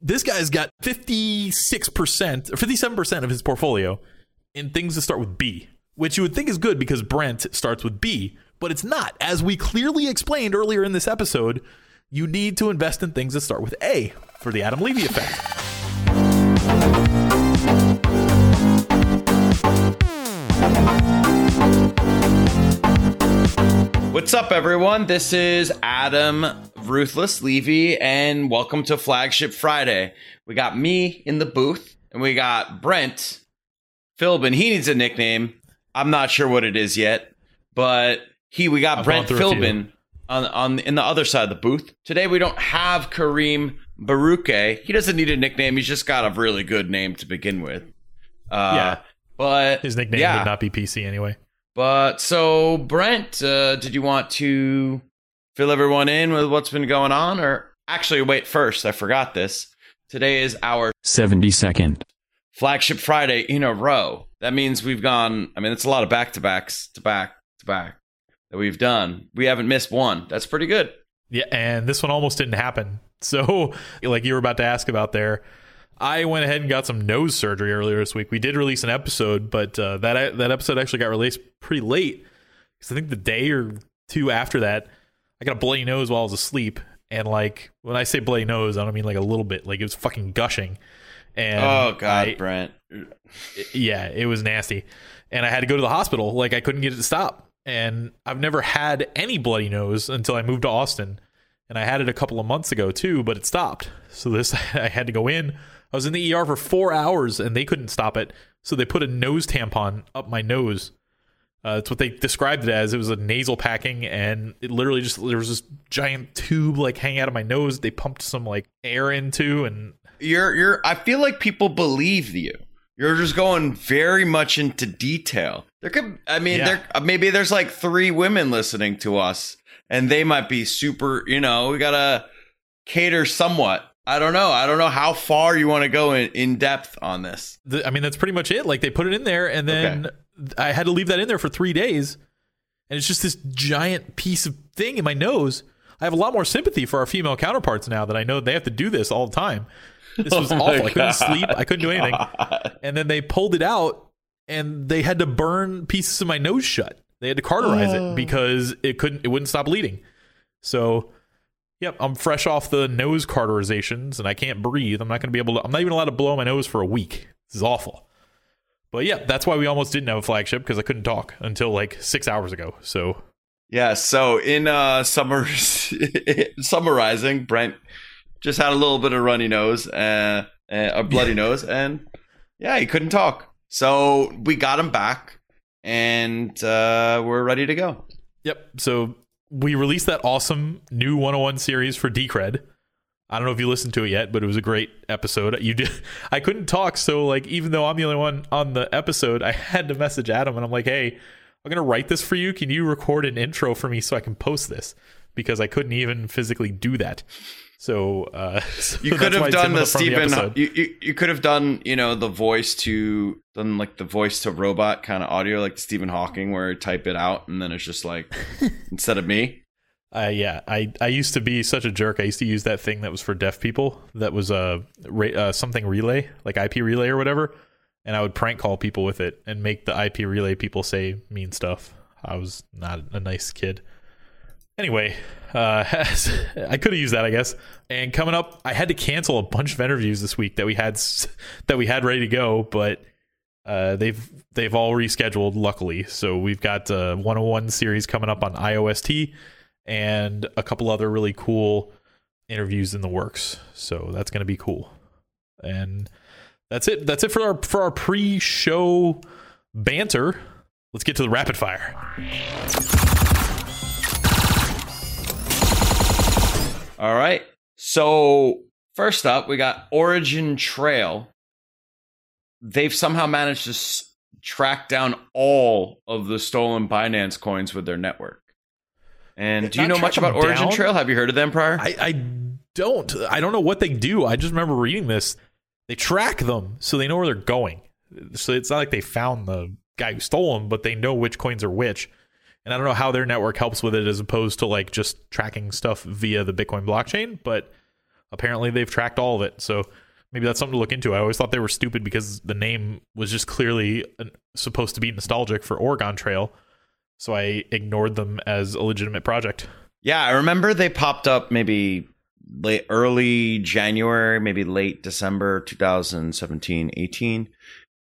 this guy's got 56% or 57% of his portfolio in things that start with B, which you would think is good because Brent starts with B, but it's not. As we clearly explained earlier in this episode, you need to invest in things that start with A for the Adam Levy effect. What's up, everyone? This is Adam Ruthless Levy, and welcome to Flagship Friday. We got me in the booth, and we got Brent Philbin. He needs a nickname. I'm not sure what it is yet, but he we got I've Brent gone through a few. Philbin on on in the other side of the booth. Today we don't have Kareem Baruke. He doesn't need a nickname. He's just got a really good name to begin with. Uh, Yeah. but His nickname yeah. would not be PC anyway. But so, Brent, uh, did you want to fill everyone in with what's been going on? Or actually, wait, first, I forgot this. Today is our 70 second. flagship Friday in a row. That means we've gone, I mean, it's a lot of back to backs to back to back that we've done. We haven't missed one. That's pretty good. Yeah, and this one almost didn't happen. So, like you were about to ask about there, I went ahead and got some nose surgery earlier this week. We did release an episode, but uh, that that episode actually got released pretty late because I think the day or two after that, I got a bloody nose while I was asleep. And like when I say bloody nose, I don't mean like a little bit. Like it was fucking gushing. And oh, God, I- Brent. yeah, it was nasty. And I had to go to the hospital. Like I couldn't get it to stop. And I've never had any bloody nose until I moved to Austin. And I had it a couple of months ago too, but it stopped. So this I had to go in. I was in the ER for four hours and they couldn't stop it. So they put a nose tampon up my nose. Uh, that's what they described it as. It was a nasal packing, and it literally just there was this giant tube like hanging out of my nose. They pumped some like air into, and You're, you're, I feel like people believe you. You're just going very much into detail. There could, I mean, Yeah. there maybe there's like three women listening to us, and they might be super. You know, we gotta cater somewhat. I don't know. I don't know how far you want to go in, in depth on this. the, I mean, that's pretty much it. Like they put it in there, and then I had to leave that in there for three days, and it's just this giant piece of thing in my nose. I have a lot more sympathy for our female counterparts now that I know they have to do this all the time. This was Oh awful. I couldn't sleep. I couldn't do anything. And then they pulled it out, and they had to burn pieces of my nose shut. They had to cauterize Oh. it because it couldn't. It wouldn't stop bleeding. So. Yep, I'm fresh off the nose cauterizations and I can't breathe. I'm not going to be able to. I'm not even allowed to blow my nose for a week. This is awful. But yeah, that's why we almost didn't have a flagship because I couldn't talk until like six hours ago. So Yeah. So in uh, summer, summarizing, Brent just had a little bit of runny nose, uh, uh, a bloody nose, and yeah, he couldn't talk. So we got him back, and uh, we're ready to go. yep. So we released that awesome new 101 series for Decred. I don't know if you listened to it yet, but it was a great episode. You did. I couldn't talk, so like even though I'm the only one on the episode, I had to message Adam and I'm like, hey, I'm gonna write this for you. Can you record an intro for me so I can post this? Because I couldn't even physically do that. So, uh, so You could have done the Stephen. you, you you could have done you know the voice to done like the voice to robot kind of audio like Stephen Hawking where type it out and then it's just like instead of me. Uh, yeah, I, I used to be such a jerk. I used to use that thing that was for deaf people. That was a uh, something relay, like IP relay or whatever. And I would prank call people with it and make the IP relay people say mean stuff. I was not a nice kid. Anyway, uh, I could have used that, I guess. And coming up, I had to cancel a bunch of interviews this week that we had that we had ready to go, but uh, they've they've all rescheduled. Luckily, so we've got uh, 101 series coming up on IOST and a couple other really cool interviews in the works. So that's going to be cool. And that's it. That's it for our for our pre-show banter. Let's get to the rapid fire. All right. So first up, we got Origin Trail. They've somehow managed to s- track down all of the stolen Binance coins with their network. And do you know much about Origin down? Trail? Have you heard of them prior? I, I don't. I don't know what they do. I just remember reading this. They track them so they know where they're going. So it's not like they found the guy who stole them, but they know which coins are which. And I don't know how their network helps with it as opposed to like just tracking stuff via the Bitcoin blockchain. But apparently they've tracked all of it. So maybe that's something to look into. I always thought they were stupid because the name was just clearly supposed to be nostalgic for Oregon Trail. So I ignored them as a legitimate project. Yeah, I remember they popped up maybe late early January, maybe late December 2017, 18.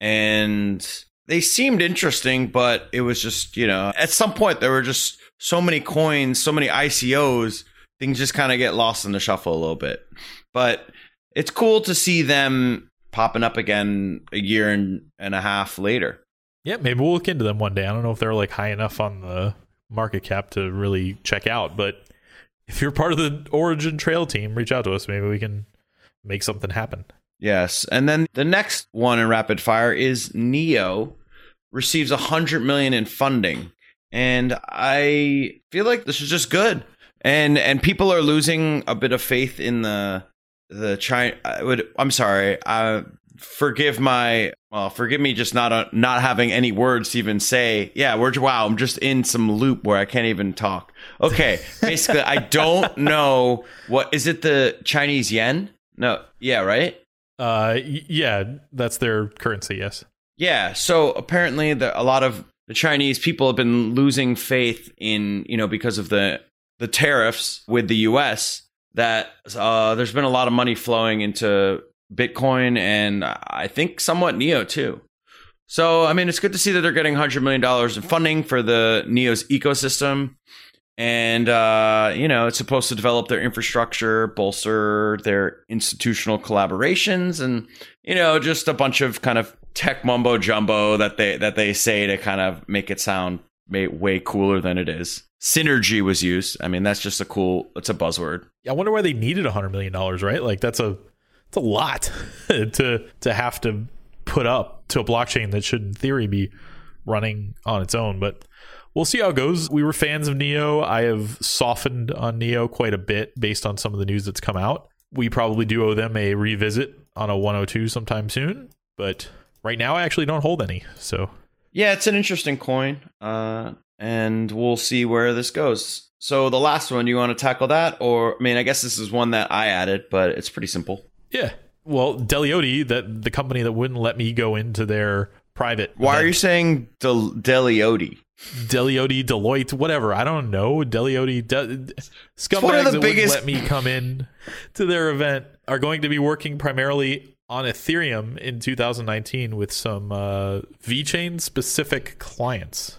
And they seemed interesting, but it was just, you know, at some point there were just so many coins, so many ICOs, things just kind of get lost in the shuffle a little bit. But it's cool to see them popping up again a year and, and a half later. Yeah, maybe we'll look into them one day. I don't know if they're like high enough on the market cap to really check out, but if you're part of the Origin Trail team, reach out to us. Maybe we can make something happen. Yes. And then the next one in rapid fire is Neo receives a hundred million in funding. And I feel like this is just good. And and people are losing a bit of faith in the the China I would I'm sorry. Uh forgive my well forgive me just not uh, not having any words to even say yeah we're wow i'm just in some loop where i can't even talk okay basically i don't know what is it the chinese yen no yeah right Uh, yeah, that's their currency. Yes. yeah so apparently the, a lot of the chinese people have been losing faith in you know because of the the tariffs with the us that uh, there's been a lot of money flowing into bitcoin and i think somewhat neo too so i mean it's good to see that they're getting $100 million in funding for the neo's ecosystem and uh, you know it's supposed to develop their infrastructure bolster their institutional collaborations and you know just a bunch of kind of tech mumbo jumbo that they that they say to kind of make it sound way, cooler than it is synergy was used i mean that's just a cool it's a buzzword I wonder why they needed a hundred million dollars. Right? Like that's a it's a lot to to have to put up to a blockchain that should, in theory, be running on its own. But we'll see how it goes. We were fans of Neo. I have softened on Neo quite a bit based on some of the news that's come out. We probably do owe them a revisit on a 102 sometime soon. But right now, I actually don't hold any. So yeah it's an interesting coin uh, and we'll see where this goes so the last one you want to tackle that or i mean i guess this is one that i added but it's pretty simple yeah. Well, Deliotti, that the company that wouldn't let me go into their private. why are you saying Del-? Deliotti, Deloitte, whatever. I don't know. Deliotti, De- scumbags that biggest- wouldn't let me come in to their event are going to be working primarily on Ethereum in 2019 with some uh, VeChain specific clients.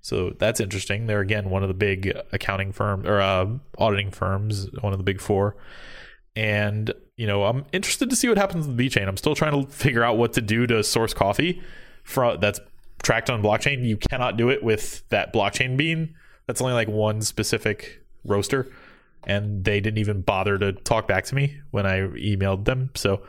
So that's interesting. They're again one of the big accounting firms or uh, auditing firms, one of the big four. And you know, I'm interested to see what happens with VeChain. I'm still trying to figure out what to do to source coffee from that's tracked on blockchain. You cannot do it with that blockchain bean. That's only like one specific roaster, and they didn't even bother to talk back to me when I emailed them. So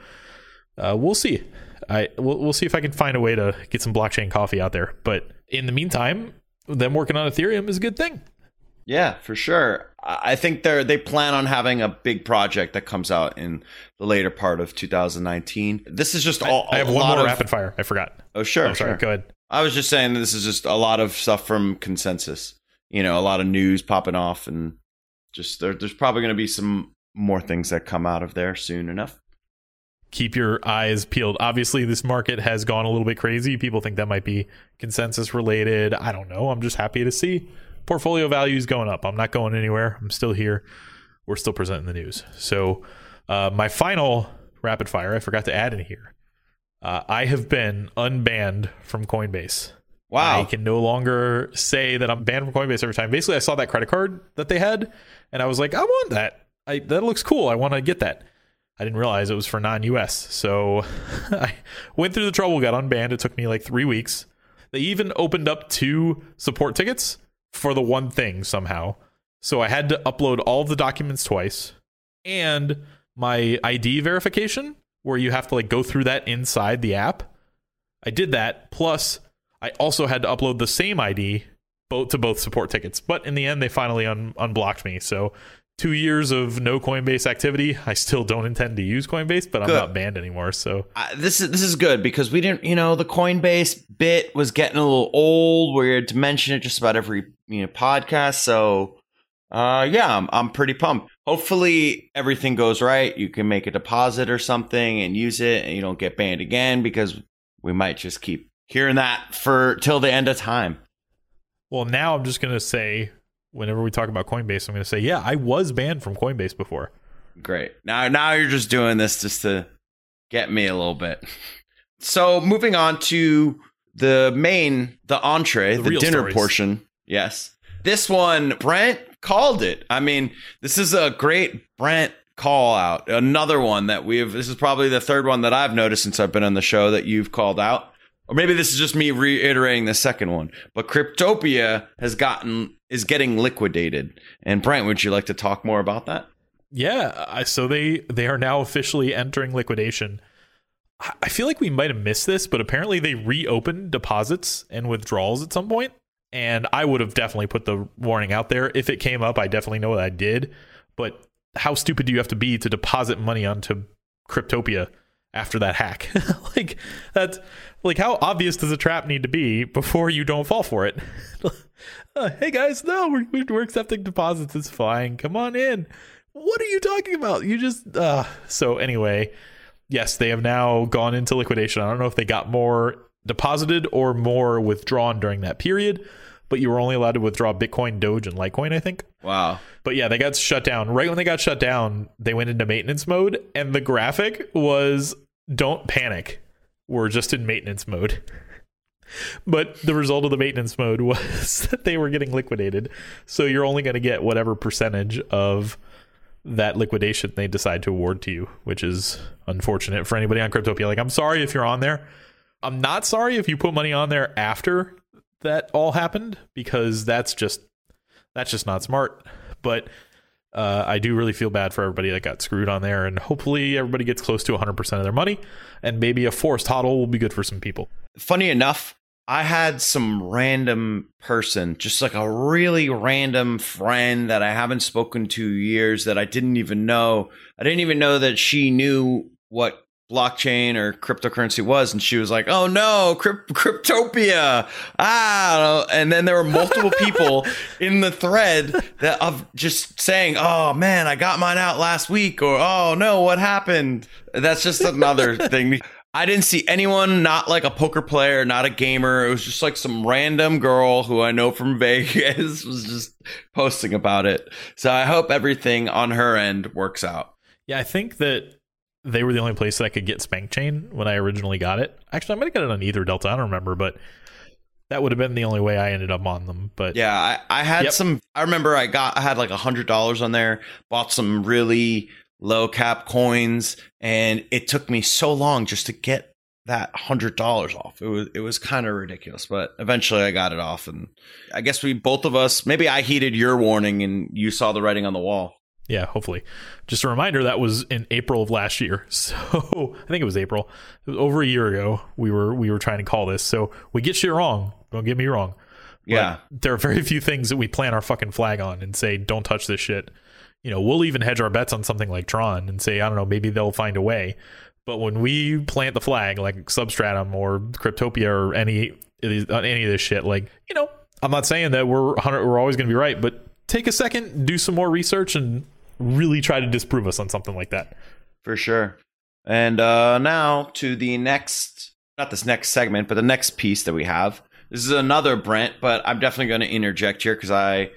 uh, we'll see. I we'll, we'll see if I can find a way to get some blockchain coffee out there. But in the meantime, them working on Ethereum is a good thing. Yeah, for sure. I I think they're they plan on having a big project that comes out in the later part of 2019. This is just all. I have a one lot more of, rapid fire. I forgot. Oh sure, Oh, sorry. sure. Go ahead. I was just saying this is just a lot of stuff from consensus. You know, a lot of news popping off, and just there, there's probably going to be some more things that come out of there soon enough. keep your eyes peeled. Obviously, this market has gone a little bit crazy. People think that might be consensus related. I don't know. I'm just happy to see portfolio values going up. I'm not going anywhere. I'm still here. We're still presenting the news. So, uh, my final rapid fire, I forgot to add in here. Uh, I have been unbanned from Coinbase. Wow. I can no longer say that I'm banned from Coinbase every time. Basically, I saw that credit card that they had, and I was like, I want that. I, that looks cool. I want to get that. I didn't realize it was for non-US. So I went through the trouble, got unbanned. It took me like three weeks. They even opened up two support tickets for the one thing somehow. So I had to upload all of the documents twice and my ID verification, where you have to like go through that inside the app. I did that. Plus, I also had to upload the same ID both to both support tickets. But in the end, they finally un- unblocked me. So two years of no Coinbase activity. I still don't intend to use Coinbase, but I'm not banned anymore. So Uh, this is this is good because we didn't, you know, the Coinbase bit was getting a little old. We had to mention it just about every you know podcast. So Uh, yeah, I'm, I'm pretty pumped. Hopefully everything goes right. You can make a deposit or something and use it, and you don't get banned again because we might just keep hearing that for till the end of time. Well, now I'm just gonna say, whenever we talk about Coinbase, I'm gonna say, yeah, I was banned from Coinbase before. Great. Now, now you're just doing this just to get me a little bit. So, moving on to the main, the entree, The the, dinner stories. portion. Yes. This one, Brent called it. I mean, this is a great Brent call out. Another one that we've, this is probably the third one that I've noticed since I've been on the show that you've called out. Or maybe this is just me reiterating the second one. But Cryptopia has gotten, is getting liquidated. And Brent, would you like to talk more about that? Yeah, so they they are now officially entering liquidation. I- I feel like we might have missed this, but apparently they reopened deposits and withdrawals at some point, and I would have definitely put the warning out there if it came up. I definitely know that I did, but how stupid do you have to be to deposit money onto Cryptopia after that hack? like that's like how obvious does a trap need to be before you don't fall for it? Uh, hey guys, no, we're, we're accepting deposits. It's fine. Come on in. What are you talking about? You just uh so anyway, yes, they have now gone into liquidation. I don't know if they got more deposited or more withdrawn during that period, but you were only allowed to withdraw Bitcoin, Doge, and Litecoin, I think. Wow. But yeah, they got shut down. Right when they got shut down, they went into maintenance mode, and the graphic was don't panic. We're just in maintenance mode. But the result of the maintenance mode was that they were getting liquidated. So you're only going to get whatever percentage of that liquidation they decide to award to you, which is unfortunate for anybody on Cryptopia. Like, I'm sorry if you're on there. I'm not sorry if you put money on there after that all happened because that's just that's just not smart. But uh, I do really feel bad for everybody that got screwed on there, and hopefully everybody gets close to 100% of their money, and maybe a forced hodl will be good for some people. funny enough, I had some random person, just like a really random friend that I haven't spoken to years that I didn't even know. I didn't even know that she knew what blockchain or cryptocurrency was and she was like oh no crypt- cryptopia ah and then there were multiple people in the thread that of just saying oh man i got mine out last week or oh no what happened that's just another thing I didn't see anyone, not like a poker player, not a gamer. It was just like some random girl who I know from Vegas was just posting about it. So I hope everything on her end works out. Yeah, I think that they were the only place that I could get Spank Chain when I originally got it. Actually, I might have got it on EtherDelta. I don't remember, but that would have been the only way I ended up on them. But Yeah, I, I had Yep. some. I remember I got I had like a hundred dollars on there. Bought some really low cap coins, and it took me so long just to get that hundred dollars off. It was it was kind of ridiculous, but eventually I got it off, and I guess we both of us maybe I heeded your warning, and you saw the writing on the wall. Yeah, hopefully. Just a reminder that was in April of last year. So I think it was April. It was over a year ago. We were we were trying to call this. So we get shit wrong. Don't get me wrong. But Yeah, there are very few things that we plant our fucking flag on and say, don't touch this shit. You know, we'll even hedge our bets on something like Tron and say, I don't know, maybe they'll find a way. But when we plant the flag, like Substratum or Cryptopia or any of on any of this shit, like you know, I'm not saying that we're 100, we're always going to be right, but take a second, do some more research, and really try to disprove us on something like that. for sure. And uh, now to the next, not this next segment, but the next piece that we have. This is another Brent, but I'm definitely going to interject here because I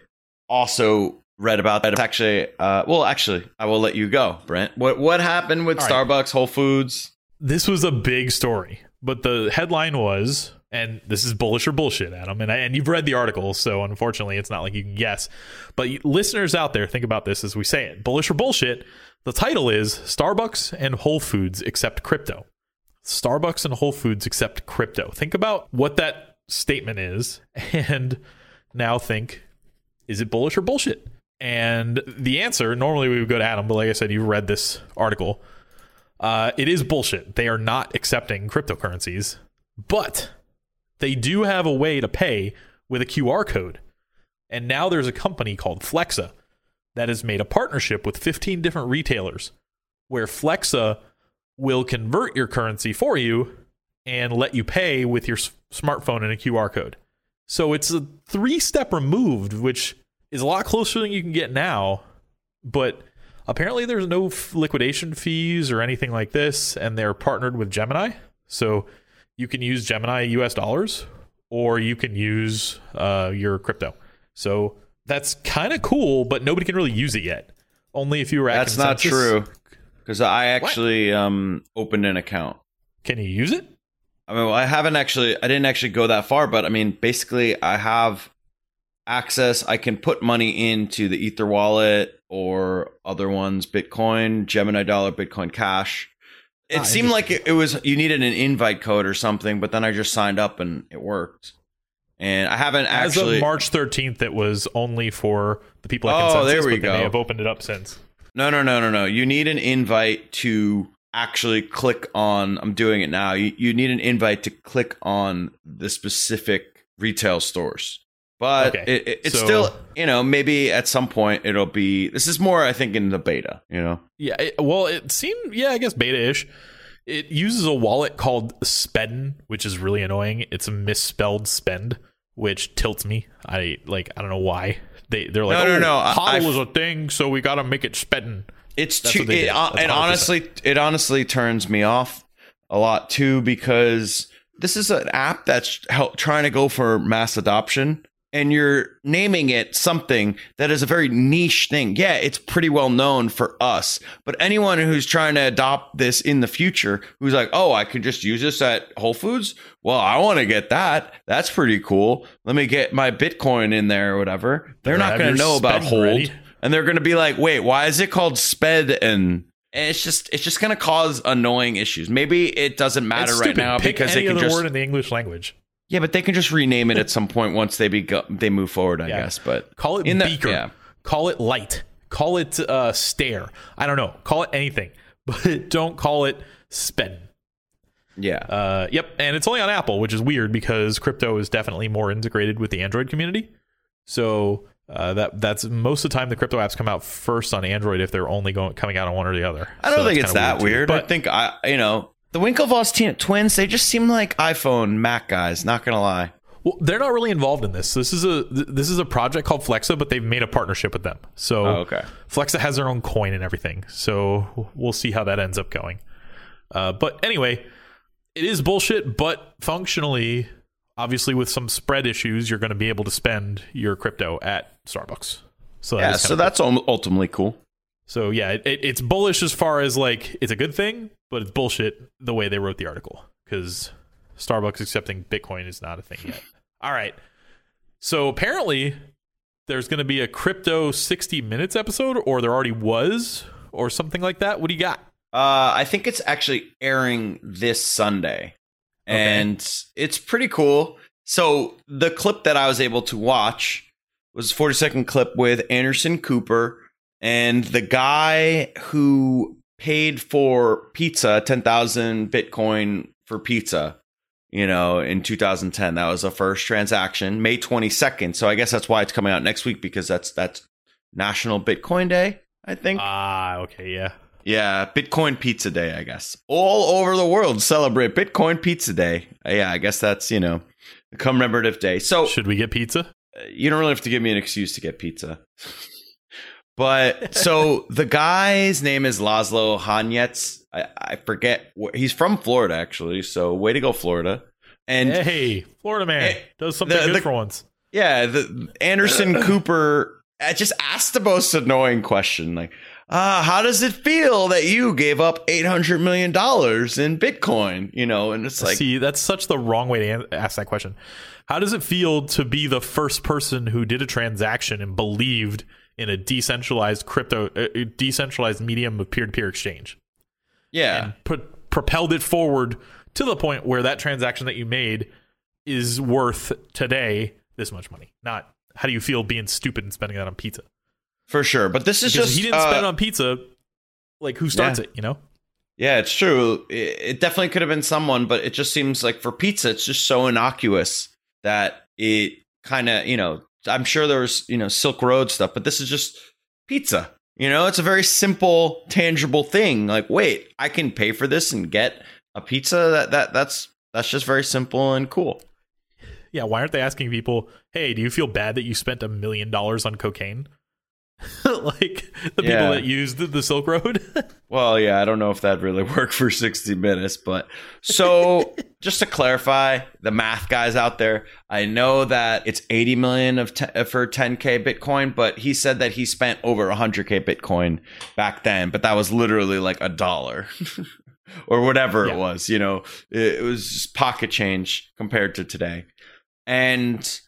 also read about that. It's actually, uh, well, actually, I will let you go, Brent. What what happened with All right. Starbucks, Whole Foods? this was a big story, but the headline was, and this is bullish or bullshit, Adam, and I, and you've read the article, so unfortunately, it's not like you can guess. But you, listeners out there, think about this as we say it: bullish or bullshit. The title is Starbucks and Whole Foods accept crypto. Starbucks and Whole Foods accept crypto. Think about what that statement is, and now think: is it bullish or bullshit? And the answer, normally we would go to Adam, but like I said, you've read this article. Uh, it is bullshit. They are not accepting cryptocurrencies, but they do have a way to pay with a QR code. And now there's a company called Flexa that has made a partnership with 15 different retailers where Flexa will convert your currency for you and let you pay with your s- smartphone and a QR code. So it's a three step removed, which is a lot closer than you can get now, but apparently there's no f- liquidation fees or anything like this, and they're partnered with Gemini, so you can use Gemini US dollars or you can use uh, your crypto. So that's kind of cool, but nobody can really use it yet. Only if you were at That's not true. Because I actually um, opened an account. Can you use it? I mean, well, I haven't actually, I didn't actually go that far, but I mean, basically, I have access. I can put money into the Ether wallet or other ones, Bitcoin, Gemini Dollar, Bitcoin Cash. It Ah, seemed like it, it was you needed an invite code or something, but then I just signed up and it worked. And I haven't As actually. of March 13th, it was only for the people at Oh, there we but they go. may have opened it up since. No, no, no, no, no. You need an invite to actually click on. I'm doing it now. You, you need an invite to click on the specific retail stores. But Okay, it, it- it's so- still, you know, maybe at some point it'll be. This is more, I think, in the beta. You know, Yeah, it, well, it seemed, yeah, I guess beta-ish. It uses a wallet called Spedn, which is really annoying. It's a misspelled spend, which tilts me. I like, I don't know why. They they're like, No, no, oh, no, hodl is a thing, so we got to make it Spedn. it's That's too. It, uh, and honestly, it honestly turns me off a lot too because this is an app that's help, trying to go for mass adoption. And you're naming it something that is a very niche thing. Yeah, it's pretty well known for us, but anyone who's trying to adopt this in the future, who's like, "Oh, I can just use this at Whole Foods." Well, I want to get that. That's pretty cool. Let me get my Bitcoin in there or whatever. They're not going to know about Spedn hold ready. and they're going to be like, "Wait, why is it called sped?" And and it's just it's just going to cause annoying issues. Maybe it doesn't matter right now Pick because any they can other just word in the English language. Yeah, but they can just rename it at some point once they be they move forward. I Yeah. guess, but Call it In the- beaker. yeah. Call it light. Call it uh, stare. I don't know. Call it anything, but don't call it spend. yeah, Uh, yep, and it's only on Apple, which is weird because crypto is definitely more integrated with the Android community. So uh, that that's most of the time the crypto apps come out first on Android if they're only going coming out on one or the other. I don't So think it's that weird. I But think I you know the Winklevoss teen- twins they just seem like iPhone Mac guys. Not gonna lie. well, they're not really involved in this. This is a this is a project called Flexa, but they've made a partnership with them. So Oh, okay. Flexa has their own coin and everything. So we'll see how that ends up going. Uh, but anyway, it is bullshit, but functionally, obviously, with some spread issues, you're going to be able to spend your crypto at Starbucks. So Yeah, so kinda that's ultimately cool. So yeah, it, it, it's bullish as far as like it's a good thing, but it's bullshit the way they wrote the article because Starbucks accepting Bitcoin is not a thing yet. All right, so apparently there's going to be a crypto 60 minutes episode, or there already was, or something like that. What do you got? Uh, I think it's actually airing this Sunday, Okay. and it's pretty cool. So the clip that I was able to watch was a 40 second clip with Anderson Cooper and the guy who paid for pizza, 10,000 Bitcoin for pizza, you know, in 2010. That was the first transaction, May 22nd. So I guess that's why it's coming out next week because that's that's National Bitcoin Day, I think. Ah, okay, yeah. Yeah, Bitcoin Pizza Day, I guess. All over the world celebrate Bitcoin Pizza Day. Uh, yeah, I guess that's, you know, a commemorative day. So Should we get pizza? uh, you don't really have to give me an excuse to get pizza. but so the guy's name is Laszlo Hanyecz. I, I forget. Wh- he's from Florida, actually. So way to go, Florida. And hey, Florida man Hey, does something the- good the- for once. Yeah, the Anderson Cooper uh, just asked the most annoying question, like, uh, "How does it feel that you gave up eight hundred million dollars in Bitcoin?" You know, and it's like, See, that's such the wrong way to ask that question. How does it feel to be the first person who did a transaction and believed in a decentralized crypto, uh, decentralized medium of peer-to-peer exchange, yeah, and put, propelled it forward to the point where that transaction that you made is worth today this much money? Not how do you feel being stupid and spending that on pizza? for sure. But this is Because just he didn't uh, spend it on pizza. Like who starts Yeah. it? You know. Yeah, it's true. It, it definitely could have been someone, but it just seems like for pizza, it's just so innocuous that it kind of, you know, I'm sure there's, you know, Silk Road stuff, but this is just pizza. You know, it's a very simple, tangible thing. Like, wait, I can pay for this and get a pizza. That that that's that's just very simple and cool. Yeah, why aren't they asking people, "Hey, do you feel bad that you spent a million dollars on cocaine?" like the Yeah. people that used the, Silk Road. Well, yeah, I don't know if that really worked for 60 minutes, but so just to clarify, the math guys out there, I know that it's 80 million of uh, for 10k Bitcoin, but he said that he spent over 100k Bitcoin back then, but that was literally like a dollar. or whatever Yeah. it was, you know, it, it was just pocket change compared to today. And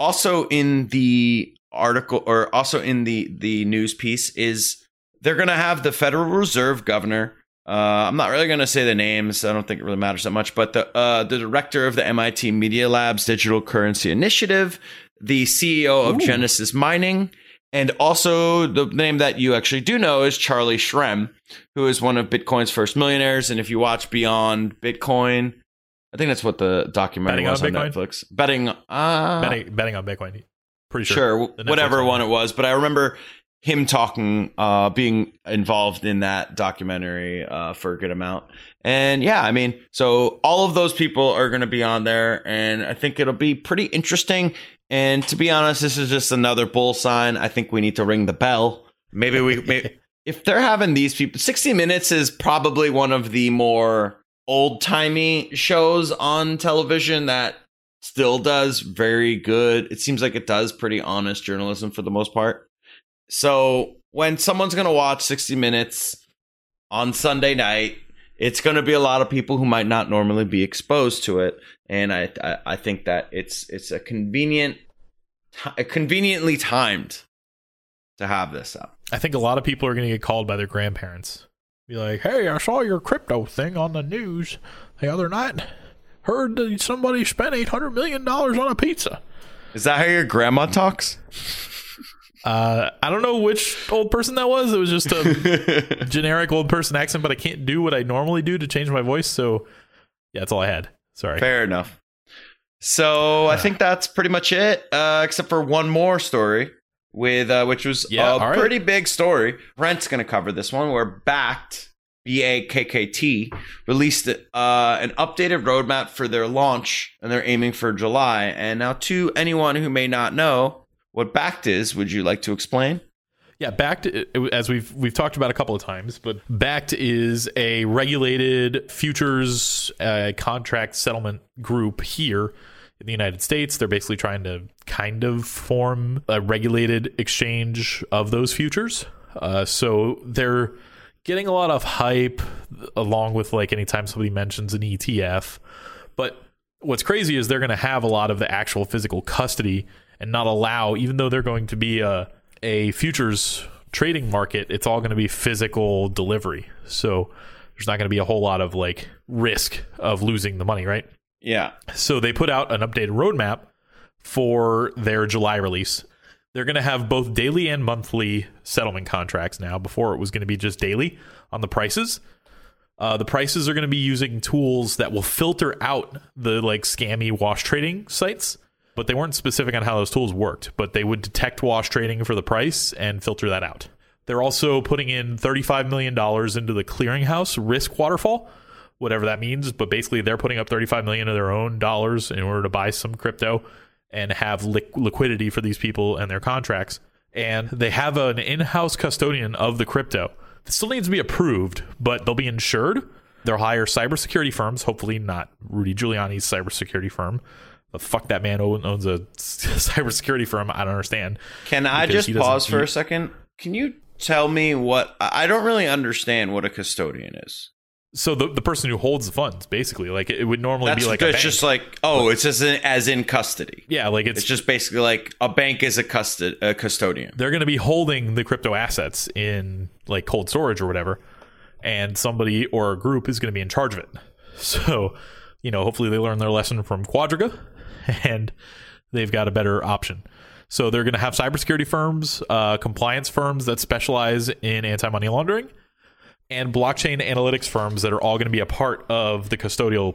also in the article or also in the the news piece is they're going to have the Federal Reserve governor. Uh, I'm not really going to say the names. I don't think it really matters that much. But the uh, the director of the MIT Media Labs Digital Currency Initiative, the CEO of Ooh. Genesis Mining, and also the name that you actually do know is Charlie Shrem, who is one of Bitcoin's first millionaires. And if you watch Beyond Bitcoin, I think that's what the documentary Betting on was on, Bitcoin? Netflix. Betting, uh, betting, betting on Bitcoin. Pretty sure. sure, whatever one. one it was but i remember him talking uh being involved in that documentary uh for a good amount and yeah i mean so all of those people are going to be on there and i think it'll be pretty interesting and to be honest this is just another bull sign i think we need to ring the bell maybe we may if they're having these people 60 minutes is probably one of the more old-timey shows on television that still does very good. It seems like it does pretty honest journalism for the most part. So when someone's going to watch 60 Minutes on Sunday night, it's going to be a lot of people who might not normally be exposed to it, and I I, I think that it's it's a convenient, ti- conveniently timed to have this up. I think a lot of people are going to get called by their grandparents. Be like, "Hey, I saw your crypto thing on the news the other night. Heard that somebody spent eight hundred million dollars on a pizza." Is that how your grandma talks? Uh, I don't know which old person that was. It was just a generic old person accent, but I can't do what I normally do to change my voice. So, yeah, that's all I had. Sorry. Fair enough. So I think that's pretty much it, uh, except for one more story with uh, which was Yeah, a right. pretty big story. Brent's going to cover this one. Where Bakkt B A K K T released uh, an updated roadmap for their launch, and they're aiming for July. And now, to anyone who may not know what Bakkt is, would you like to explain? Yeah, Bakkt, as we've we've talked about a couple of times, but Bakkt is a regulated futures uh, contract settlement group here in the United States. They're basically trying to kind of form a regulated exchange of those futures. Uh, so they're getting a lot of hype, along with like anytime somebody mentions an ETF. But what's crazy is they're going to have a lot of the actual physical custody and not allow, even though they're going to be a, a futures trading market, it's all going to be physical delivery. So there's not going to be a whole lot of like risk of losing the money, right? Yeah, So they put out an updated roadmap for their July release. They're going to have both daily and monthly settlement contracts now. Before it was going to be just daily on the prices. Uh, the prices are going to be using tools that will filter out the like scammy wash trading sites, but they weren't specific on how those tools worked. But they would detect wash trading for the price and filter that out. They're also putting in $35 million into the clearinghouse risk waterfall, whatever that means. But basically, they're putting up 35 million of their own dollars in order to buy some crypto and have li- liquidity for these people and their contracts. And they have an in-house custodian of the crypto. This still needs to be approved, but they'll be insured. They'll hire cybersecurity firms, hopefully not Rudy Giuliani's cybersecurity firm. The fuck that man owns a cybersecurity firm. I don't understand. Can I just pause for a second? Can you tell me what I don't really understand what a custodian is. So the the person who holds the funds, basically, like it would normally That's be like a it's just like oh, it's as in, as in custody. yeah, like it's, It's just basically like a bank is a custod a custodian. they're going to be holding the crypto assets in like cold storage or whatever, and somebody or a group is going to be in charge of it. So, you know, hopefully they learn their lesson from Quadriga, and they've got a better option. So they're going to have cybersecurity firms, uh, compliance firms that specialize in anti-money laundering, and blockchain analytics firms that are all going to be a part of the custodial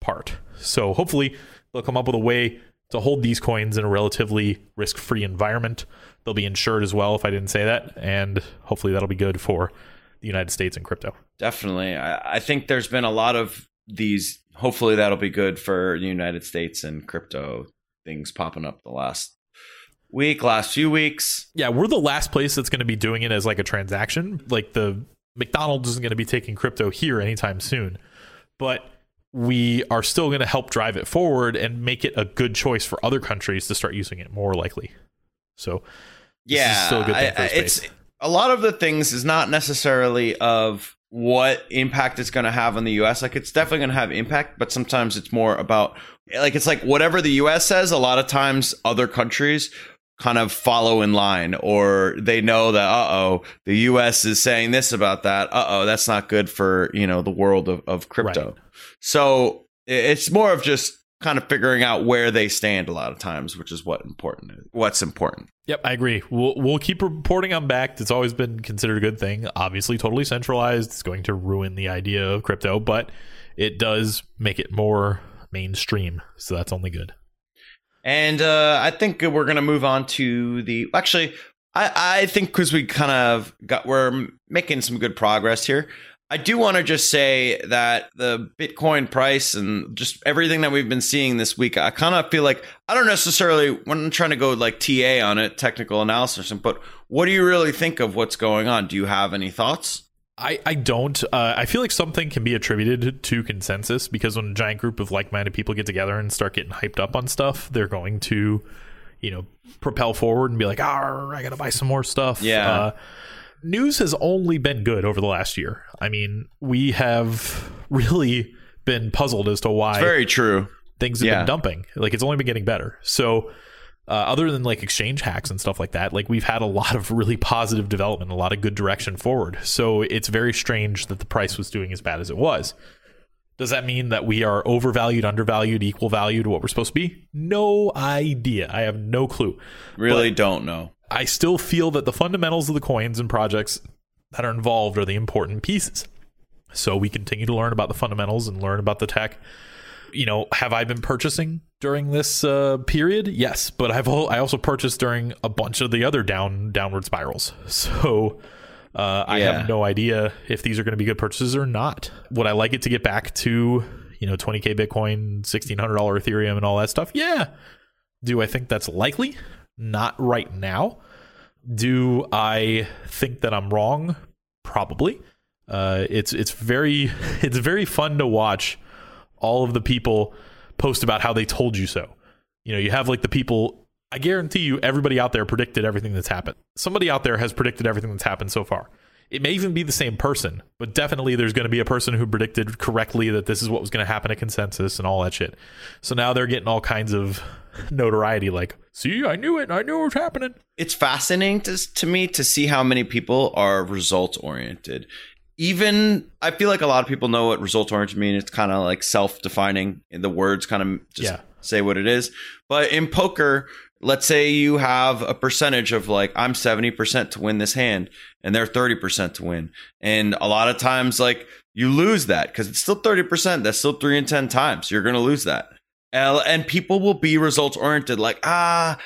part. So hopefully they'll come up with a way to hold these coins in a relatively risk-free environment. They'll be insured as well, if I didn't say that, and hopefully that'll be good for the United States and crypto. Definitely, I, I think there's been a lot of these hopefully that'll be good for the United States and crypto things popping up the last week, last few weeks. Yeah, we're the last place that's going to be doing it as like a transaction. Like the McDonald's isn't going to be taking crypto here anytime soon, but we are still going to help drive it forward and make it a good choice for other countries to start using it more likely. So, yeah, still a good thing for I, it's a lot of the things is not necessarily of what impact it's going to have on the US. Like it's definitely going to have impact, but sometimes it's more about like it's like whatever the US says, a lot of times other countries kind of follow in line or they know that uh-oh the us is saying this about that. Uh-oh that's not good for you know the world of, of crypto. Right. so it's more of just kind of figuring out where they stand a lot of times which is what important what's important. Yep i agree. We'll, we'll keep reporting on Bakkt it's always been considered a good thing. Obviously totally centralized. It's going to ruin the idea of crypto but it does make it more mainstream so that's only good and uh, I think we're going to move on to the. Actually, I, I think because we kind of got, we're making some good progress here. I do want to just say that the Bitcoin price and just everything that we've been seeing this week, I kind of feel like I don't necessarily when I'm trying to go like TA on it, technical analysis, but what do you really think of what's going on? Do you have any thoughts? I, I don't. Uh, I feel like something can be attributed to consensus because when a giant group of like minded people get together and start getting hyped up on stuff, they're going to, you know, propel forward and be like, ah, I got to buy some more stuff. Yeah. Uh, news has only been good over the last year. I mean, we have really been puzzled as to why. It's very true. Things have yeah. been dumping. Like it's only been getting better. So uh, other than like exchange hacks and stuff like that, like we've had a lot of really positive development, a lot of good direction forward. So it's very strange that the price was doing as bad as it was. Does that mean that we are overvalued, undervalued, equal value to what we're supposed to be? No idea. I have no clue. Really but don't know. I still feel that the fundamentals of the coins and projects that are involved are the important pieces. So we continue to learn about the fundamentals and learn about the tech you know, have I been purchasing during this uh, period? Yes, but I've I also purchased during a bunch of the other down downward spirals. So uh, I yeah. have no idea if these are going to be good purchases or not. Would I like it to get back to you know 20k Bitcoin, sixteen hundred dollar Ethereum, and all that stuff? Yeah. Do I think that's likely? Not right now. Do I think that I'm wrong? Probably. Uh, it's it's very it's very fun to watch all of the people post about how they told you so. You know, you have like the people, I guarantee you, everybody out there predicted everything that's happened. Somebody out there has predicted everything that's happened so far. It may even be the same person, but definitely there's going to be a person who predicted correctly that this is what was going to happen at consensus and all that shit. So now they're getting all kinds of notoriety like, see, I knew it. I knew it was happening. It's fascinating to, to me to see how many people are results oriented even I feel like a lot of people know what result oriented mean. It's kind of like self defining. The words kind of just yeah. say what it is. But in poker, let's say you have a percentage of like I'm 70% to win this hand and they're 30% to win. And a lot of times like you lose that because it's still 30%. That's still three in 10 times. You're going to lose that. And people will be results oriented like, ah,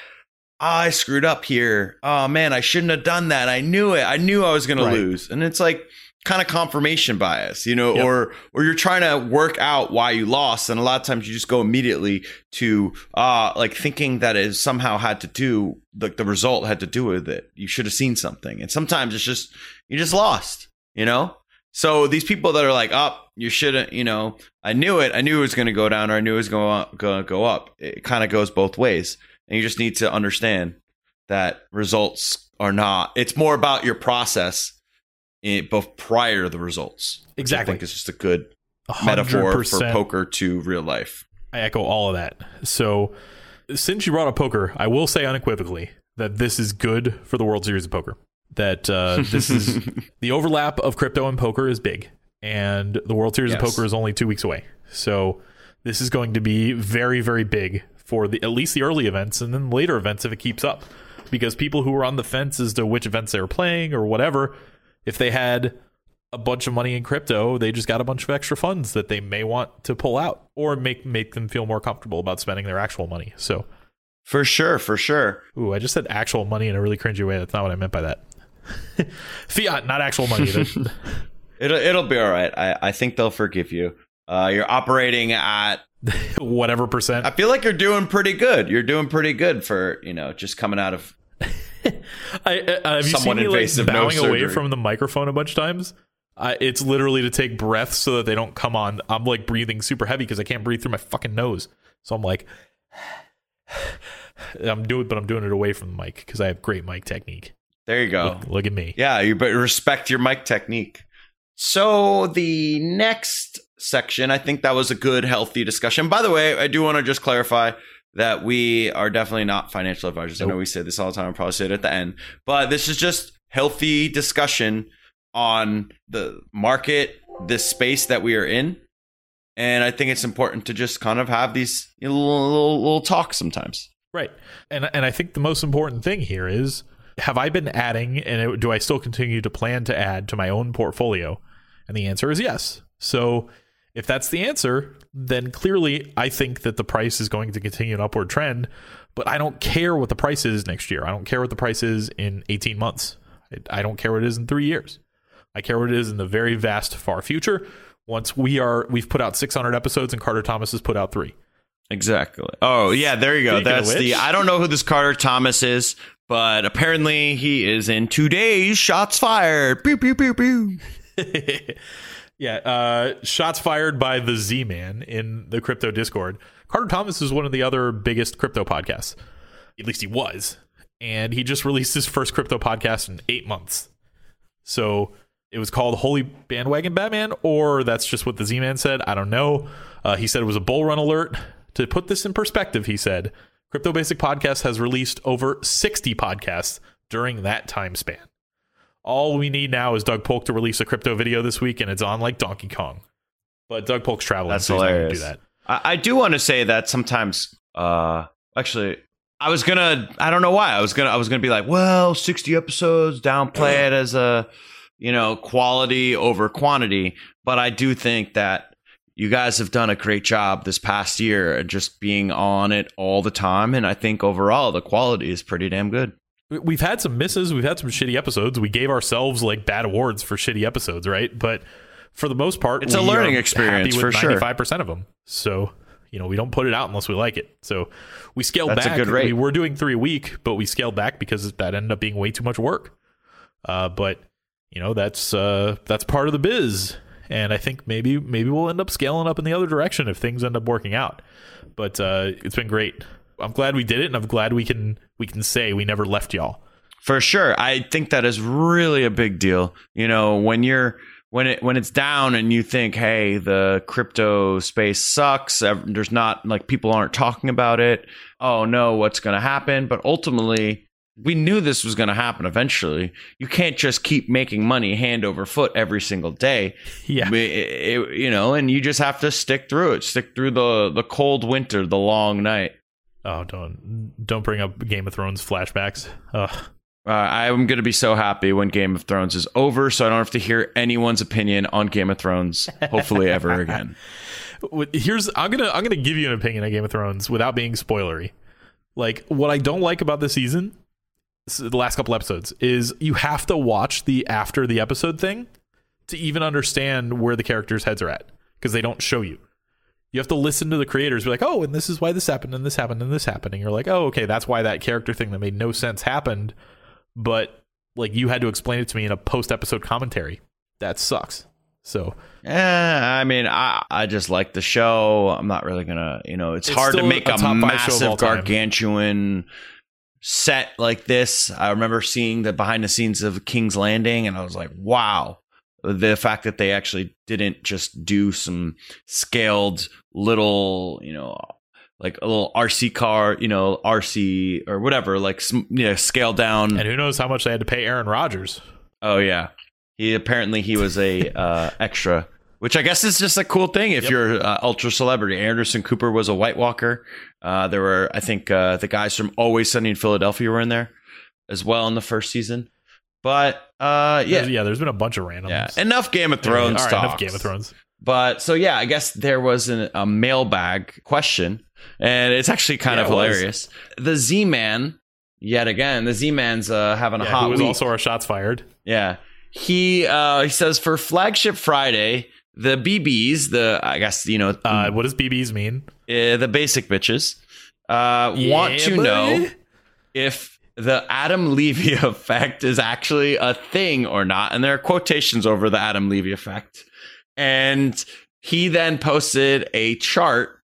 I screwed up here. Oh man, I shouldn't have done that. I knew it. I knew I was going right. to lose. And it's like, kind of confirmation bias, you know, yep. or or you're trying to work out why you lost, and a lot of times you just go immediately to uh like thinking that it somehow had to do like the result had to do with it. You should have seen something, and sometimes it's just you just lost, you know. So these people that are like, "Up, oh, you shouldn't," you know, I knew it. I knew it was going to go down, or I knew it was going to go up. It kind of goes both ways, and you just need to understand that results are not. It's more about your process in, both prior to the results. Exactly. I think it's just a good 100%. metaphor for poker to real life. I echo all of that. So, since you brought up poker, I will say unequivocally that this is good for the World Series of Poker. That uh, this is the overlap of crypto and poker is big, and the World Series yes. of Poker is only two weeks away. So, this is going to be very, very big for the at least the early events, and then later events if it keeps up, because people who are on the fence as to which events they are playing or whatever if they had a bunch of money in crypto, they just got a bunch of extra funds that they may want to pull out or make make them feel more comfortable about spending their actual money. So for sure, for sure. Ooh, I just said actual money in a really cringy way. That's not what I meant by that. Fiat, not actual money. it'll it'll be all right. I, I think they'll forgive you. Uh, you're operating at whatever percent. I feel like you're doing pretty good. You're doing pretty good for you know just coming out of. I, uh, have you Somewhat seen me like invasive, no bowing away from the microphone a bunch of times? I, it's literally to take breaths so that they don't come on. I'm like breathing super heavy because I can't breathe through my fucking nose. So I'm like, I'm doing, but I'm doing it away from the mic because I have great mic technique. There you go. Look, look at me. Yeah, you but respect your mic technique. So the next section, I think that was a good, healthy discussion. By the way, I do want to just clarify that we are definitely not financial advisors. I know we say this all the time. I'll probably say it at the end, but this is just healthy discussion on the market, this space that we are in. And I think it's important to just kind of have these you know, little, little, little talks sometimes. Right. And and I think the most important thing here is have I been adding and do I still continue to plan to add to my own portfolio? And the answer is yes. So if that's the answer, then clearly I think that the price is going to continue an upward trend, but I don't care what the price is next year. I don't care what the price is in 18 months. I, I don't care what it is in 3 years. I care what it is in the very vast far future. Once we are we've put out 600 episodes and Carter Thomas has put out 3. Exactly. Oh, yeah, there you go. Speaking That's the I don't know who this Carter Thomas is, but apparently he is in today's shots fired. Pew pew pew pew. yeah, uh, shots fired by the Z Man in the crypto Discord. Carter Thomas is one of the other biggest crypto podcasts. At least he was. And he just released his first crypto podcast in eight months. So it was called Holy Bandwagon Batman, or that's just what the Z Man said. I don't know. Uh, he said it was a bull run alert. To put this in perspective, he said Crypto Basic Podcast has released over 60 podcasts during that time span. All we need now is Doug Polk to release a crypto video this week, and it's on like Donkey Kong. But Doug Polk's traveling, That's so hilarious. do that. I, I do want to say that sometimes uh actually I was gonna I don't know why. I was gonna I was gonna be like, well, 60 episodes, downplay it as a you know, quality over quantity. But I do think that you guys have done a great job this past year just being on it all the time. And I think overall the quality is pretty damn good. We- We've had some misses. We've had some shitty episodes. We gave ourselves like bad awards for shitty episodes, right? But for the most part, It's a learning experience, for sure. 95% of them. So, you know, we don't put it out unless we like it. So we scaled That's a back. good rate. We were doing three a week, but we scaled back because that ended up being way too much work. Uh, but you know, that's uh, that's part of the biz. And I think maybe maybe we'll end up scaling up in the other direction if things end up working out. But uh, it's been great. I'm glad we did it, and I'm glad we can we can say we never left y'all. For sure. I think that is really a big deal. You know, when you're when it when it's down and you think, "Hey, the crypto space sucks. There's not like people aren't talking about it. Oh no, what's going to happen?" But ultimately, we knew this was going to happen eventually. You can't just keep making money hand over foot every single day. Yeah. It- it- you know, and you just have to stick through it. Stick through the the cold winter, the long night. Oh, don't don't bring up Game of Thrones flashbacks. Ugh. Uh, I'm going to be so happy when Game of Thrones is over, so I don't have to hear anyone's opinion on Game of Thrones, hopefully ever again. Here's I'm gonna I'm gonna give you an opinion on Game of Thrones without being spoilery. Like what I don't like about this season, the last couple episodes, is you have to watch the after the episode thing to even understand where the characters' heads are at because they don't show you. You have to listen to the creators, be like, oh, and this is why this happened, and this happened, and this happened, and you're like, oh, okay, that's why that character thing that made no sense happened, but like you had to explain it to me in a post episode commentary. That sucks. So Eh, I mean, I, I just like the show. I'm not really going to, you know, it's, It's hard to make a a, top five show of all massive, gargantuan set like this. I remember seeing the behind the scenes of King's Landing, and I was like, wow. The fact that they actually didn't just do some scaled little, you know, like a little RC car, you know, RC or whatever, like some, you know, scaled down. and who knows how much they had to pay Aaron Rodgers. Oh yeah, he apparently he was a uh, extra, which I guess is just a cool thing if Yep. you're uh, ultra celebrity. Anderson Cooper was a White Walker. Uh, there were I think uh, the guys from Always Sunny in Philadelphia were in there as well in the first season. But uh, yeah, There's- yeah. There's been a bunch of randoms. yeah, enough Game of Thrones right, talk. enough Game of Thrones. But so yeah, I guess there was an, a mailbag question, and it's actually kind Yeah, of hilarious. The Z Man, yet again, the Z Man's uh, having a Yeah, hot who was week. also our shots fired. Yeah. He uh he says for flagship Friday, the BBs, the I guess you know Uh, what does BBs mean? uh, the basic bitches, uh, want to buddy. know if the Adam Levy effect is actually a thing or not. And there are quotations over the Adam Levy effect. And he then posted a chart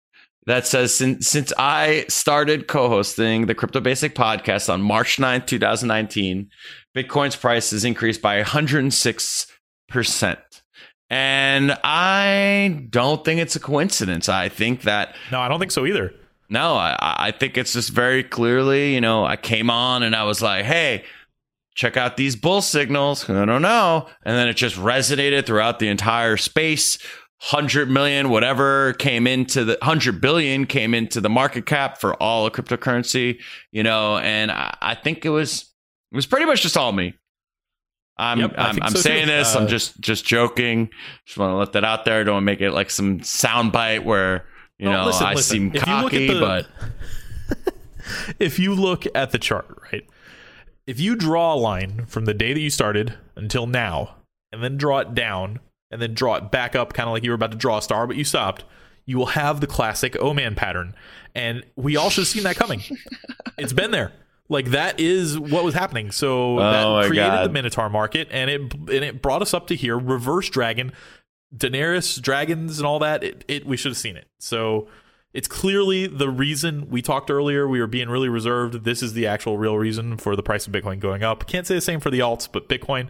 that says since, since I started co hosting the Crypto Basic podcast on March 9th, 2019, Bitcoin's price has increased by 106%. And I don't think it's a coincidence. I think that No, I don't think so either. No, I, I think it's just very clearly, you know, I came on and I was like, hey, check out these bull signals. I don't know. And then it just resonated throughout the entire space. 100 million, whatever came into the 100 billion came into the market cap for all of cryptocurrency, you know, and I, I think it was, it was pretty much just all me. I'm, Yep, I'm, I'm so, saying too. this. Uh, I'm just, just joking. Just want to let that out there. Don't make it like some soundbite where, you No, know, listen, I listen. seem If you look at cocky, the- but if you look at the chart, right? If you draw a line from the day that you started until now, and then draw it down, and then draw it back up, kind of like you were about to draw a star, but you stopped, you will have the classic O man pattern. And we all should have seen that coming. it's been there. Like that is what was happening. So Oh that created God. the Minotaur market, and it and it brought us up to here. Reverse Dragon, Daenerys, dragons, and all that. It, it we should have seen it. So it's clearly the reason we talked earlier. We were being really reserved. This is the actual real reason for the price of Bitcoin going up. Can't say the same for the alts, but Bitcoin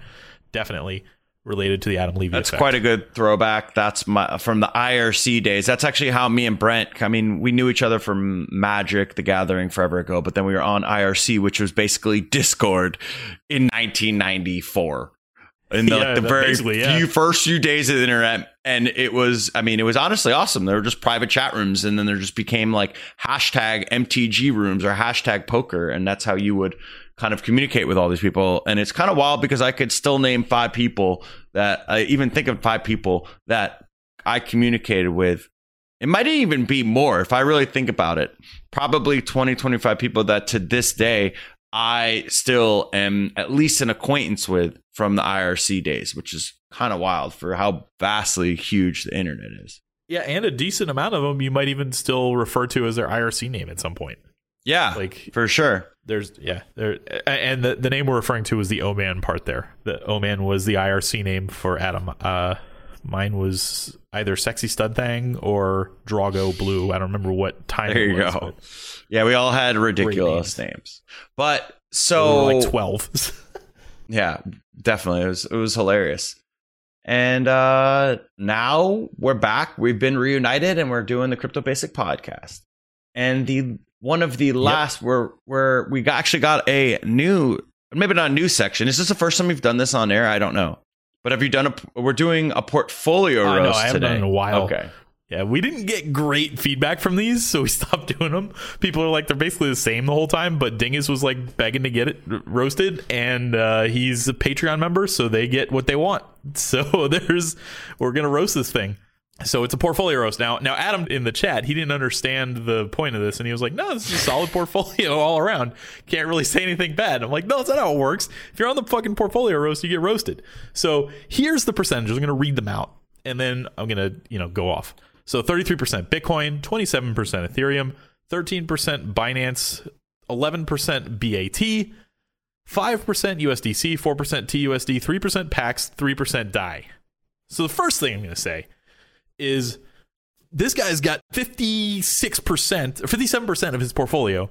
definitely related to the Adam Levy That's effect. quite a good throwback. That's my from the IRC days. That's actually how me and Brent. I mean, we knew each other from Magic: The Gathering forever ago, but then we were on IRC, which was basically Discord in 1994. In the, Yeah, the very yeah. few first few days of the internet, and it was, I mean, it was honestly awesome. There were just private chat rooms, and then there just became like hashtag MTG rooms or hashtag poker, and that's how you would kind of communicate with all these people. And it's kind of wild because I could still name five people that I even think of five people that I communicated with. It might even be more if I really think about it. Probably 20, 25 people that to this day I still am at least an acquaintance with from the IRC days, which is kind of wild for how vastly huge the internet is. yeah, and a decent amount of them you might even still refer to as their IRC name at some point. Yeah, Like for sure. there's yeah there and the, the name we're referring to is the O man part there. The O man was the IRC name for Adam. Uh, mine was either Sexy Stud Thing or Drago Blue. I don't remember what time. There it you was, go. Yeah, we all had ridiculous names. But there so were like twelve. yeah, definitely. It was it was hilarious. And uh now we're back. We've been reunited and we're doing the Crypto Basic podcast. And the one of the last where where we got, actually got a new maybe not a new section. Is this the first time we've done this on air? I don't know. But have you done a we're doing a portfolio roast I haven't today? done in a while. Okay. yeah, we didn't get great feedback from these, so we stopped doing them. People are like they're basically the same the whole time, but Dingus was like begging to get it roasted, and uh, he's a Patreon member, so they get what they want. So there's we're gonna roast this thing. So it's a portfolio roast now. Now Adam in the chat, he didn't understand the point of this, and he was like, "No, this is a solid portfolio all around. Can't really say anything bad." I'm like, "No, that's not how it works. If you're on the fucking portfolio roast, you get roasted." So here's the percentages. I'm gonna read them out, and then I'm gonna you know go off. So 33% Bitcoin, 27% Ethereum, 13% Binance, 11% BAT, 5% USDC, 4% TUSD, 3% PAX, 3% DAI. So the first thing I'm going to say is this guy's got 56% or 57% of his portfolio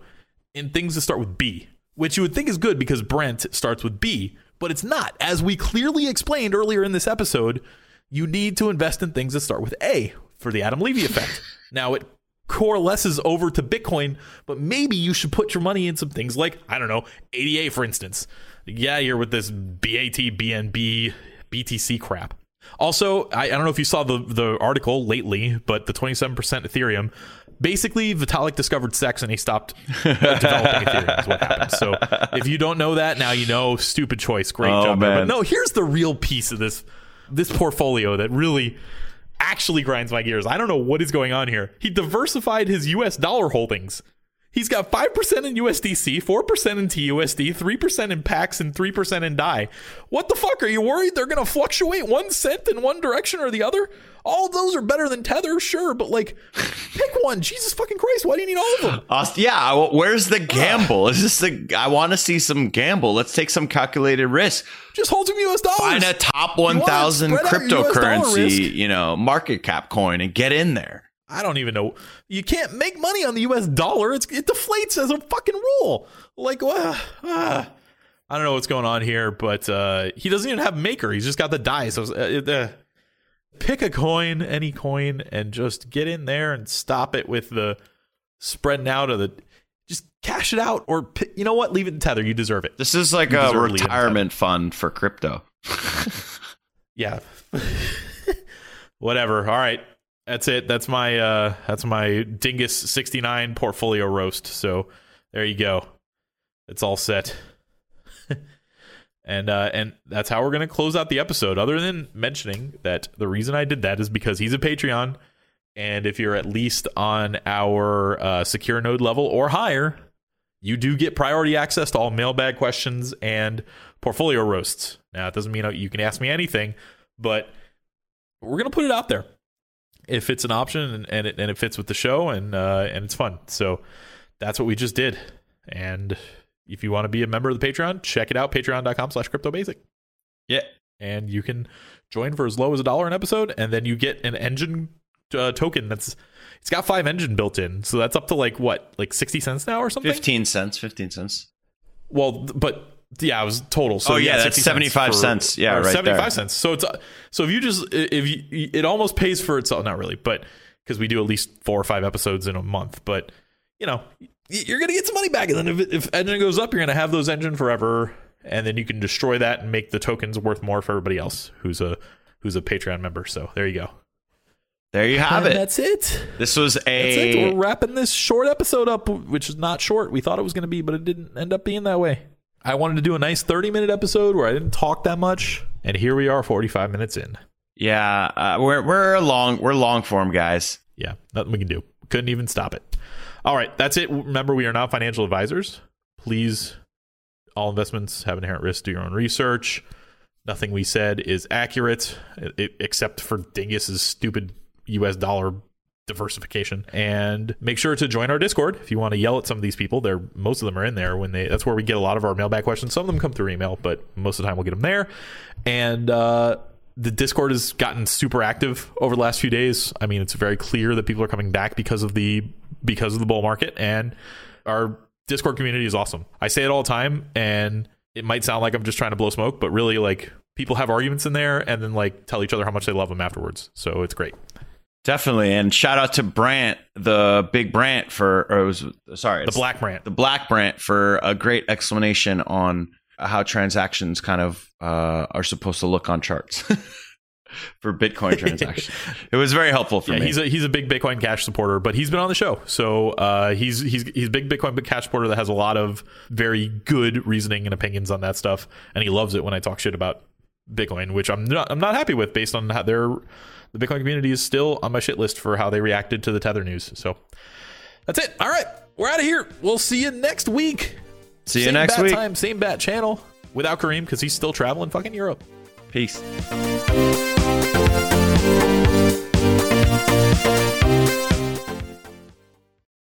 in things that start with B, which you would think is good because Brent starts with B, but it's not. As we clearly explained earlier in this episode, you need to invest in things that start with A for the Adam Levy effect. now it coalesces over to Bitcoin, but maybe you should put your money in some things like, I don't know, ADA for instance. Yeah, you're with this BAT, BNB, BTC crap. Also, I, I don't know if you saw the, the article lately, but the 27% Ethereum, basically Vitalik discovered sex and he stopped uh, developing Ethereum is what happened. So if you don't know that, now you know. Stupid choice. Great Oh, job. there. man. But no, here's the real piece of this this portfolio that really actually grinds my gears. I don't know what is going on here. He diversified his US dollar holdings. He's got 5% in USDC, 4% in TUSD, 3% in PAX, and 3% in DAI. What the fuck? Are you worried they're going to fluctuate one cent in one direction or the other? All of those are better than Tether, sure, but like, pick one. Jesus fucking Christ, why do you need all of them? Uh, yeah, well, where's the gamble? Is this the? I want to see some gamble. Let's take some calculated risk. Just hold some US dollars. Find a top one thousand cryptocurrency, you know, market cap coin, and get in there. I don't even know. You can't make money on the U.S. dollar. It's, it deflates as a fucking rule. Like, uh, uh, I don't know what's going on here, but uh, he doesn't even have maker. He's just got the dice. So, uh, pick a coin, any coin, and just get in there and stop it with the spreading out of the. Just cash it out, or you know what? Leave it in tether. You deserve it. This is like you a retirement fund for crypto. yeah. Whatever. All right that's it. That's my uh that's my Dingus 69 portfolio roast. So there you go. It's all set. and uh and that's how we're to close out the episode other than mentioning that the reason I did that is because he's a Patreon and if you're at least on our uh, secure node level or higher, you do get priority access to all mailbag questions and portfolio roasts. Now, it doesn't mean you can ask me anything, but we're to put it out there if it's an option and, and it and it fits with the show and uh, and it's fun. So that's what we just did. And if you want to be a member of the Patreon, check it out, patreon.com slash crypto basic. Yeah. And you can join for as low as a dollar an episode, and then you get an Enjin uh, token that's it's got five Enjin built in. So that's up to like what, like 60 cents now or something? 15 cents, 15 cents. Well, but yeah, it was total. So oh yeah, that's seventy five cents. Yeah, right seventy five cents. So it's so if you just if you it almost pays for itself. Not really, but because we do at least four or five episodes in a month. But you know, you're gonna get some money back, and then if, if Enjin goes up, you're gonna have those Enjin forever, and then you can destroy that and make the tokens worth more for everybody else who's a who's a Patreon member. So there you go. There you have and it. That's it. This was a. We're wrapping this short episode up, which is not short. We thought it was going to be, but it didn't end up being that way. I wanted to do a nice 30 minute episode where I didn't talk that much, and here we are 45 minutes in. Yeah, uh, we're we're long we're long form guys. Yeah, nothing we can do. Couldn't even stop it. All right, that's it. Remember, we are not financial advisors. Please, all investments have inherent risk. Do your own research. Nothing we said is accurate, except for Dingus's stupid U.S. dollar diversification. And make sure to join our discord. If you want to yell at some of these people there most of them are in there when they that's where we get a lot of our mailbag questions. Some of them come through email but most of the time we'll get them there. And uh, the discord has gotten super active over the last few days. I mean it's very clear that people are coming back because of the because of the bull market. And our discord community is awesome. I say it all the time and it might sound like i'm just trying to blow smoke but really like people have arguments in there and then like tell each other how much they love them afterwards. So it's great Definitely, and shout out to Brant, the big Brant for, or it was sorry, the Black Brant, the Black Brant for a great explanation on how transactions kind of uh, are supposed to look on charts for Bitcoin transactions. it was very helpful for yeah, me. He's a he's a big Bitcoin Cash supporter, but he's been on the show, so uh, he's he's he's a big Bitcoin Cash supporter that has a lot of very good reasoning and opinions on that stuff, and he loves it when I talk shit about Bitcoin, which I'm not I'm not happy with based on how they're the Bitcoin community is still on my shit list for how they reacted to the Tether news. So that's it. All right, we're out of here. We'll see you next week. See you same next bat week. Time, same bat channel without Kareem because he's still traveling fucking Europe. Peace.